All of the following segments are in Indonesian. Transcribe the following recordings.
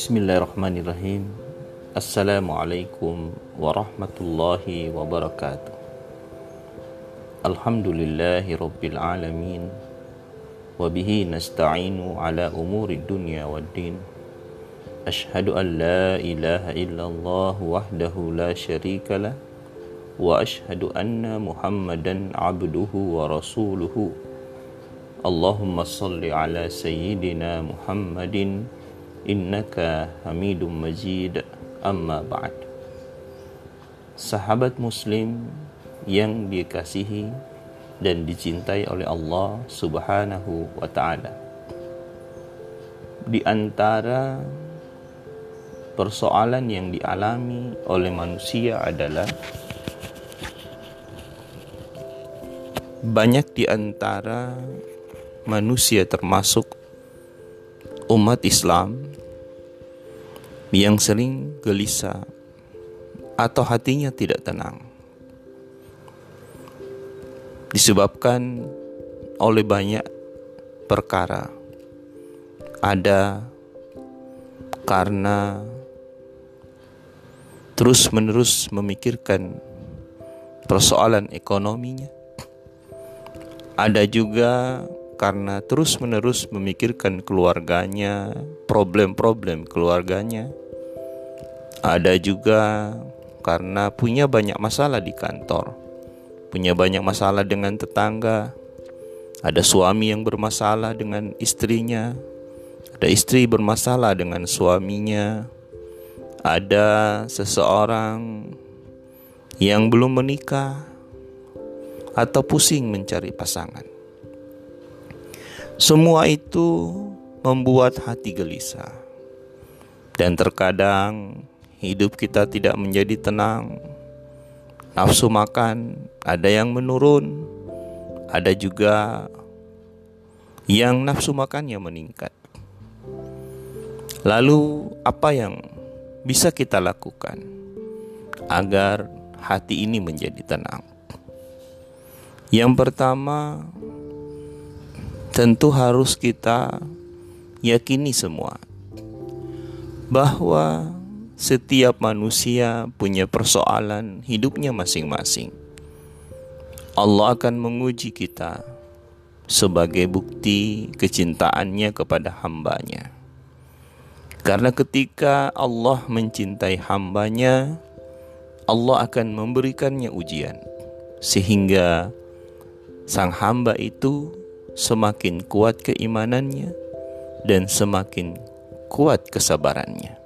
Bismillahirrahmanirrahim. Assalamualaikum warahmatullahi wabarakatuh. Alhamdulillahi rabbil alamin. Wabihi nasta'inu ala umuri dunya wad din. Ashhadu an la ilaha illallah wahdahu la syarika lah. Wa ashhadu anna muhammadan abduhu wa rasuluhu. Allahumma salli ala sayyidina muhammadin innaka hamidum majid. Amma ba'd. Sahabat muslim yang dikasihi dan dicintai oleh Allah subhanahu wa ta'ala. Di antara persoalan yang dialami oleh manusia adalah banyak di antara manusia termasuk umat Islam yang sering gelisah atau hatinya tidak tenang. Disebabkan oleh banyak perkara. Ada karena terus-menerus memikirkan persoalan ekonominya. Ada juga karena terus-menerus memikirkan keluarganya, problem-problem keluarganya. Ada juga karena punya banyak masalah di kantor, punya banyak masalah dengan tetangga. Ada suami yang bermasalah dengan istrinya, ada istri bermasalah dengan suaminya, ada seseorang yang belum menikah atau pusing mencari pasangan. Semua itu membuat hati gelisah, dan terkadang hidup kita tidak menjadi tenang. Nafsu makan ada yang menurun, ada juga yang nafsu makannya meningkat. Lalu, apa yang bisa kita lakukan agar hati ini menjadi tenang? Yang pertama, tentu harus kita yakini semua bahwa setiap manusia punya persoalan hidupnya masing-masing. Allah akan menguji kita sebagai bukti kecintaannya kepada hambanya. Karena ketika Allah mencintai hambanya, Allah akan memberikannya ujian. Sehingga sang hamba itu semakin kuat keimanannya dan semakin kuat kesabarannya.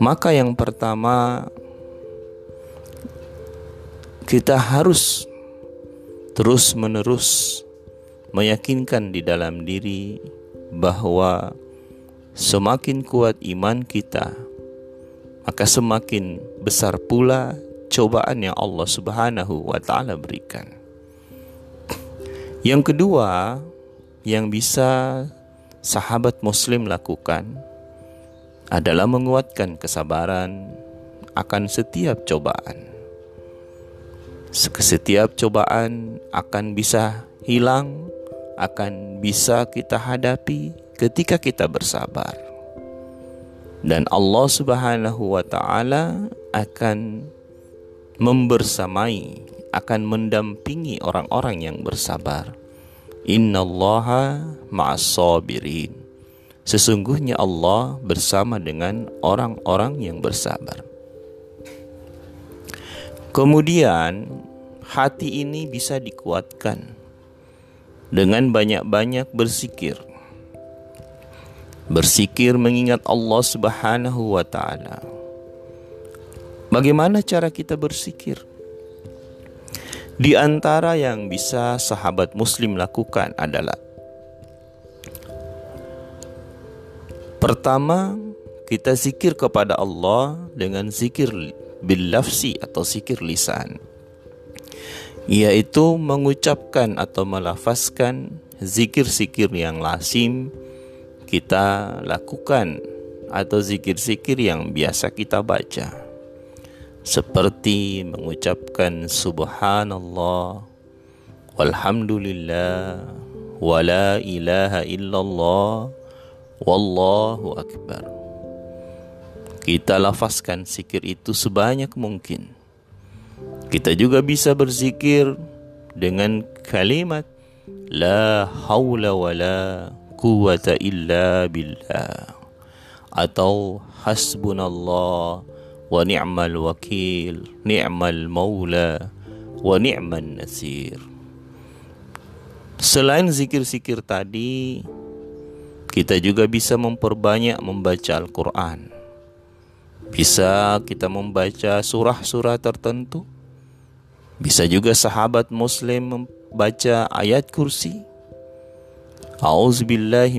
Maka yang pertama kita harus terus-menerus meyakinkan di dalam diri bahwa semakin kuat iman kita, maka semakin besar pula cobaan yang Allah Subhanahu wa taala berikan. Yang kedua, yang bisa sahabat Muslim lakukan adalah menguatkan kesabaran akan setiap cobaan. Setiap cobaan akan bisa hilang, akan bisa kita hadapi ketika kita bersabar. Dan Allah Subhanahu wa taala akan membersamai akan mendampingi orang-orang yang bersabar. Innallaha ma'as sabirin. Sesungguhnya Allah bersama dengan orang-orang yang bersabar. Kemudian hati ini bisa dikuatkan dengan banyak-banyak bersikir. Bersikir mengingat Allah Subhanahu wa taala. Bagaimana cara kita bersikir? Di antara yang bisa sahabat Muslim lakukan adalah pertama, kita zikir kepada Allah dengan zikir bil lafsi atau zikir lisan, yaitu mengucapkan atau melafazkan zikir-zikir yang lazim kita lakukan atau zikir-zikir yang biasa kita baca seperti mengucapkan subhanallah walhamdulillah wala ilaha illallah wallahu akbar Kita lafazkan zikir itu sebanyak mungkin. Kita juga bisa berzikir dengan kalimat La hawla wa la quwata illa billah Atau Hasbunallah wakil Ni'mal maula wa ni'man nasir Selain zikir-zikir tadi Kita juga bisa memperbanyak membaca Al-Quran. Bisa kita membaca surah-surah tertentu. Bisa juga sahabat muslim membaca ayat kursi. A'udzubillahi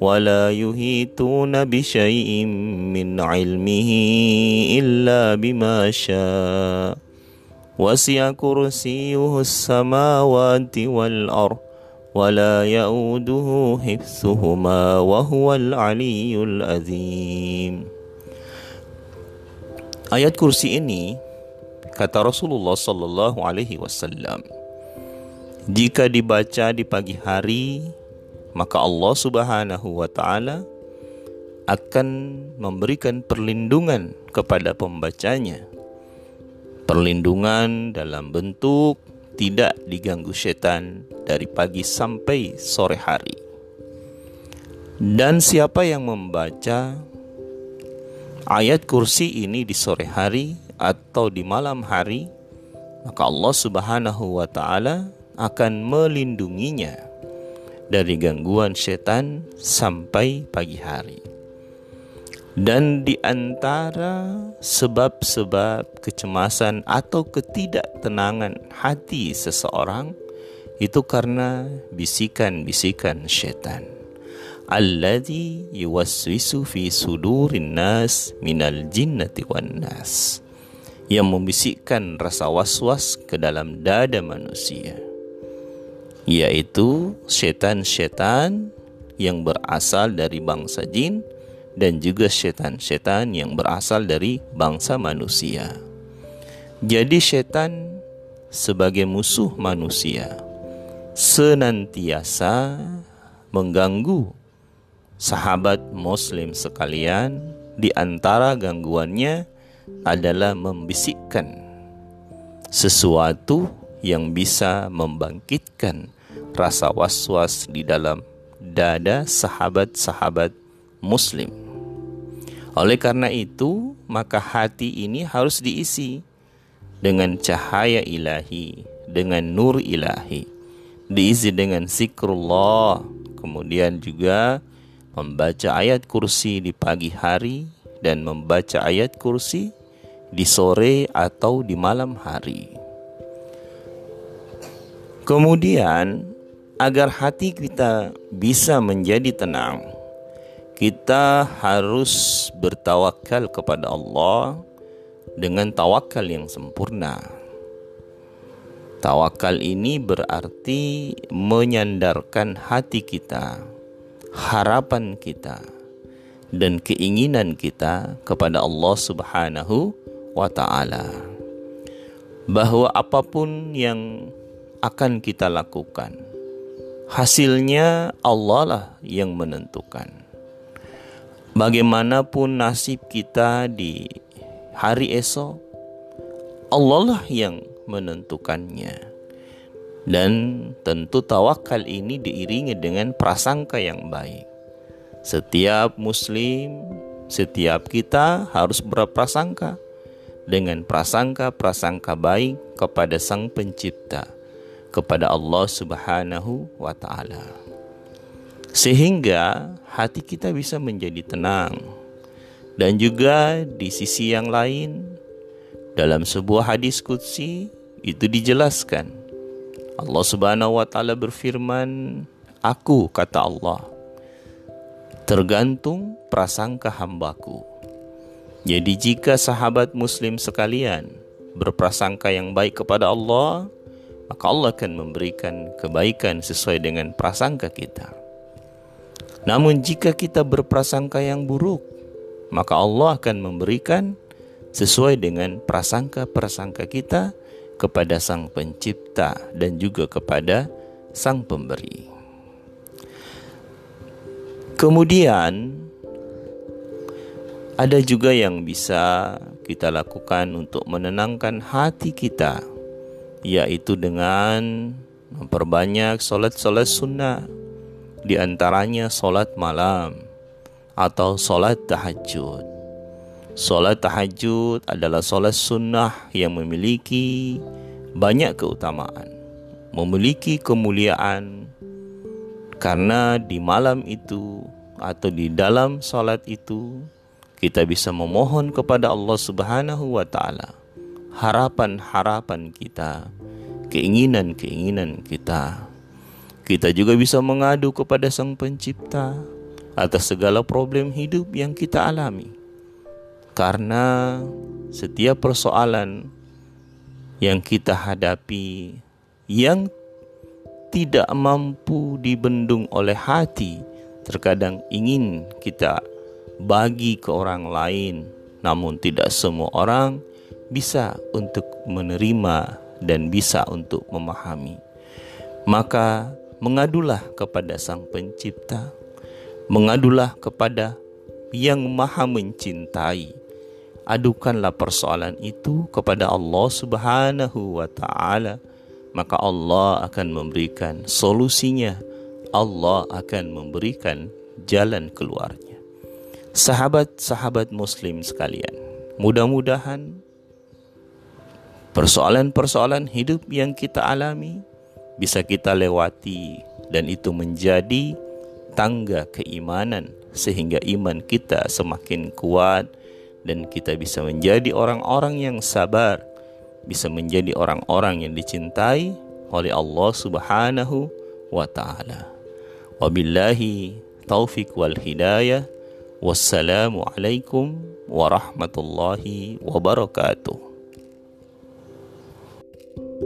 ولا يهيتون بشيء من علمه إلا بما شاء. وسع كرسيه السماوات والأرض ولا يؤوده حفظهما وهو العلي العظيم. Ayat kursi ini kata Rasulullah sallallahu alaihi wasallam Jika dibaca di pagi hari, maka Allah Subhanahu wa taala akan memberikan perlindungan kepada pembacanya. Perlindungan dalam bentuk tidak diganggu setan dari pagi sampai sore hari. Dan siapa yang membaca ayat kursi ini di sore hari atau di malam hari, maka Allah Subhanahu wa taala akan melindunginya dari gangguan setan sampai pagi hari. Dan di antara sebab-sebab kecemasan atau ketidaktenangan hati seseorang itu karena bisikan-bisikan setan. Alladhi yuwaswisu fi sudurin nas minal jinnati wan nas. Yang membisikkan rasa was-was ke dalam dada manusia yaitu setan-setan yang berasal dari bangsa jin dan juga setan-setan yang berasal dari bangsa manusia. Jadi setan sebagai musuh manusia senantiasa mengganggu sahabat muslim sekalian di antara gangguannya adalah membisikkan sesuatu yang bisa membangkitkan rasa was-was di dalam dada sahabat-sahabat muslim. Oleh karena itu, maka hati ini harus diisi dengan cahaya ilahi, dengan nur ilahi. Diisi dengan zikrullah, kemudian juga membaca ayat kursi di pagi hari dan membaca ayat kursi di sore atau di malam hari. Kemudian agar hati kita bisa menjadi tenang, kita harus bertawakal kepada Allah dengan tawakal yang sempurna. Tawakal ini berarti menyandarkan hati kita, harapan kita, dan keinginan kita kepada Allah Subhanahu wa Ta'ala, bahwa apa pun yang akan kita lakukan, hasilnya Allah lah yang menentukan. Bagaimanapun nasib kita di hari esok, Allah lah yang menentukannya. Dan tentu tawakal ini diiringi dengan prasangka yang baik. Setiap muslim, setiap kita harus berprasangka dengan prasangka-prasangka baik kepada Sang Pencipta kepada Allah Subhanahu wa taala. Sehingga hati kita bisa menjadi tenang. Dan juga di sisi yang lain dalam sebuah hadis qudsi itu dijelaskan Allah Subhanahu wa taala berfirman, "Aku," kata Allah, "tergantung prasangka hambaku." Jadi jika sahabat muslim sekalian berprasangka yang baik kepada Allah, maka Allah akan memberikan kebaikan sesuai dengan prasangka kita. Namun jika kita berprasangka yang buruk, maka Allah akan memberikan sesuai dengan prasangka-prasangka kita kepada Sang Pencipta dan juga kepada Sang Pemberi. Kemudian ada juga yang bisa kita lakukan untuk menenangkan hati kita yaitu dengan memperbanyak solat-solat sunnah di antaranya solat malam atau solat tahajud. Solat tahajud adalah solat sunnah yang memiliki banyak keutamaan, memiliki kemuliaan karena di malam itu atau di dalam salat itu kita bisa memohon kepada Allah Subhanahu wa taala harapan-harapan kita, keinginan-keinginan kita. Kita juga bisa mengadu kepada Sang Pencipta atas segala problem hidup yang kita alami. Karena setiap persoalan yang kita hadapi yang tidak mampu dibendung oleh hati, terkadang ingin kita bagi ke orang lain, namun tidak semua orang bisa untuk menerima dan bisa untuk memahami. Maka mengadulah kepada Sang Pencipta, mengadulah kepada Yang Maha Mencintai. Adukanlah persoalan itu kepada Allah Subhanahu wa taala maka Allah akan memberikan solusinya. Allah akan memberikan jalan keluarnya. Sahabat-sahabat Muslim sekalian, mudah-mudahan persoalan-persoalan hidup yang kita alami bisa kita lewati, dan itu menjadi tangga keimanan, sehingga iman kita semakin kuat, dan kita bisa menjadi orang-orang yang sabar bisa menjadi orang-orang yang dicintai oleh Allah Subhanahu wa taala. Wabillahi taufik wal hidayah. Wassalamualaikum warahmatullahi wabarakatuh. thank you